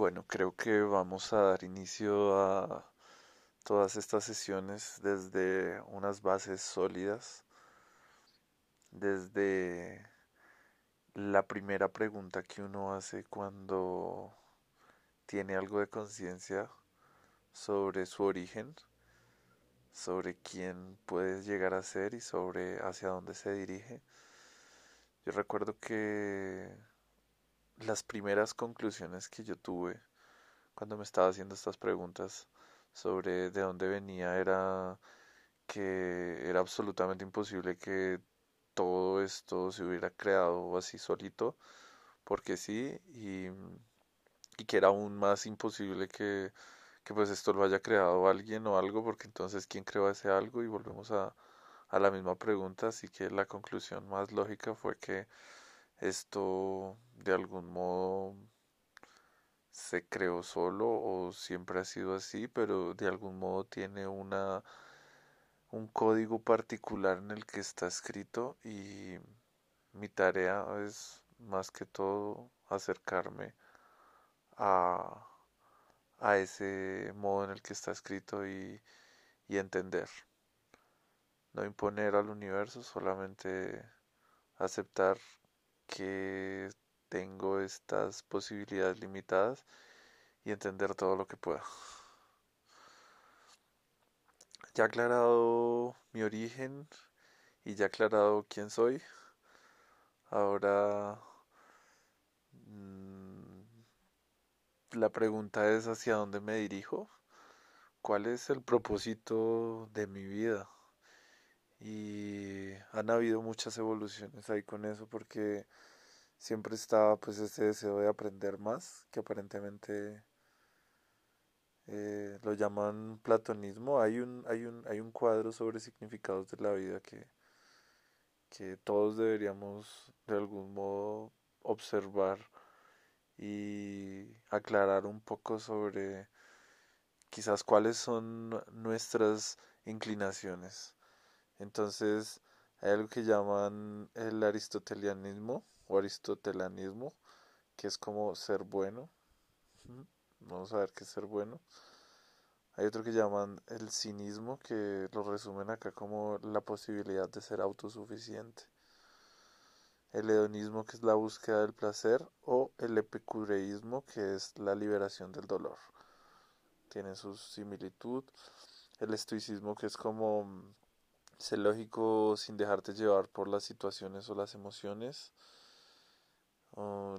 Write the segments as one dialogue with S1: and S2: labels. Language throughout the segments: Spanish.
S1: Bueno, creo que vamos a dar inicio a todas estas sesiones desde unas bases sólidas, desde la primera pregunta que uno hace cuando tiene algo de conciencia sobre su origen, sobre quién puede llegar a ser y sobre hacia dónde se dirige. Yo recuerdo que las primeras conclusiones que yo tuve cuando me estaba haciendo estas preguntas sobre de dónde venía era que era absolutamente imposible que todo esto se hubiera creado así solito, porque sí, y, y que era aún más imposible que, que, pues esto lo haya creado alguien o algo, porque entonces quién creó ese algo y volvemos a, a la misma pregunta, así que la conclusión más lógica fue que esto de algún modo se creó solo o siempre ha sido así, pero de algún modo tiene una un código particular en el que está escrito y mi tarea es más que todo acercarme a, a ese modo en el que está escrito y, y entender. No imponer al universo, solamente aceptar que tengo estas posibilidades limitadas y entender todo lo que pueda. Ya aclarado mi origen y ya aclarado quién soy, ahora mmm, la pregunta es hacia dónde me dirijo, cuál es el propósito de mi vida. Y han habido muchas evoluciones ahí con eso porque siempre estaba pues ese deseo de aprender más, que aparentemente eh, lo llaman platonismo. Hay un, hay, un, hay un cuadro sobre significados de la vida que, que todos deberíamos de algún modo observar y aclarar un poco sobre quizás cuáles son nuestras inclinaciones. Entonces, hay algo que llaman el aristotelianismo o aristotelanismo, que es como ser bueno. Vamos a ver qué es ser bueno. Hay otro que llaman el cinismo, que lo resumen acá como la posibilidad de ser autosuficiente. El hedonismo, que es la búsqueda del placer, o el epicureísmo, que es la liberación del dolor. Tienen su similitud. El estoicismo, que es como ser lógico sin dejarte llevar por las situaciones o las emociones.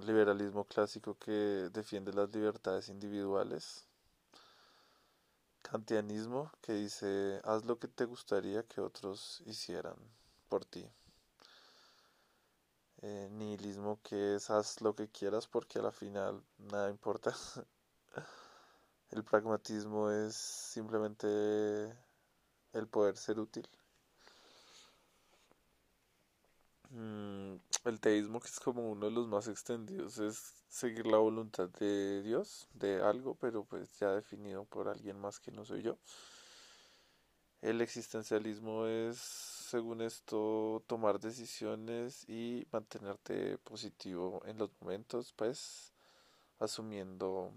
S1: Liberalismo clásico que defiende las libertades individuales, kantianismo que dice haz lo que te gustaría que otros hicieran por ti, eh, nihilismo que es haz lo que quieras porque a la final nada importa, el pragmatismo es simplemente el poder ser útil. El teísmo, que es como uno de los más extendidos, es seguir la voluntad de Dios, de algo, pero pues ya definido por alguien más que no soy yo. El existencialismo es, según esto, tomar decisiones y mantenerte positivo en los momentos, pues asumiendo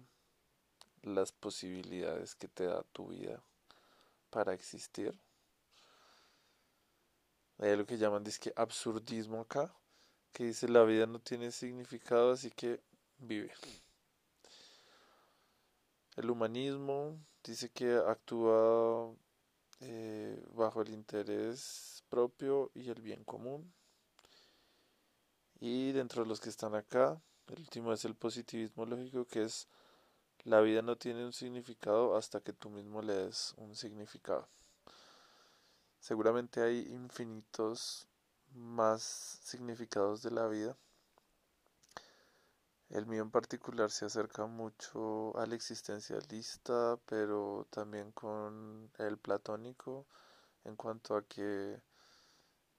S1: las posibilidades que te da tu vida para existir. Hay lo que llaman disque absurdismo acá, que dice la vida no tiene significado, así que vive. El humanismo dice que actúa eh, bajo el interés propio y el bien común. Y dentro de los que están acá, el último es el positivismo lógico, que es la vida no tiene un significado hasta que tú mismo le des un significado. Seguramente hay infinitos más significados de la vida. El mío en particular se acerca mucho al existencialista, pero también con el platónico, en cuanto a que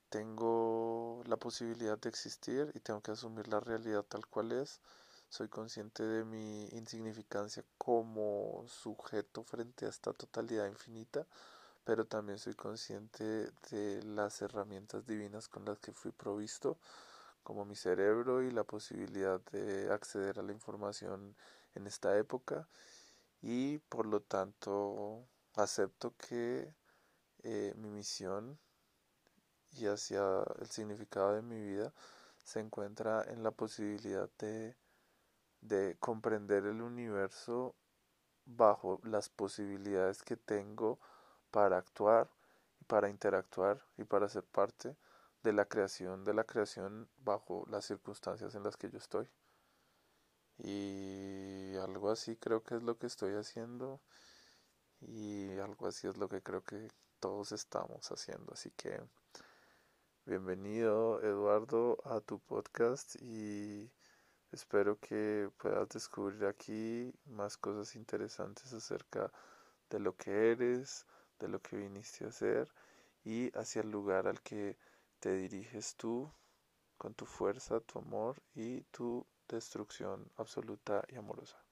S1: tengo la posibilidad de existir y tengo que asumir la realidad tal cual es. Soy consciente de mi insignificancia como sujeto frente a esta totalidad infinita pero también soy consciente de las herramientas divinas con las que fui provisto, como mi cerebro y la posibilidad de acceder a la información en esta época. Y por lo tanto acepto que eh, mi misión y hacia el significado de mi vida se encuentra en la posibilidad de, de comprender el universo bajo las posibilidades que tengo para actuar, para interactuar y para ser parte de la creación de la creación bajo las circunstancias en las que yo estoy. Y algo así creo que es lo que estoy haciendo y algo así es lo que creo que todos estamos haciendo. Así que bienvenido Eduardo a tu podcast y espero que puedas descubrir aquí más cosas interesantes acerca de lo que eres, de lo que viniste a hacer y hacia el lugar al que te diriges tú con tu fuerza, tu amor y tu destrucción absoluta y amorosa.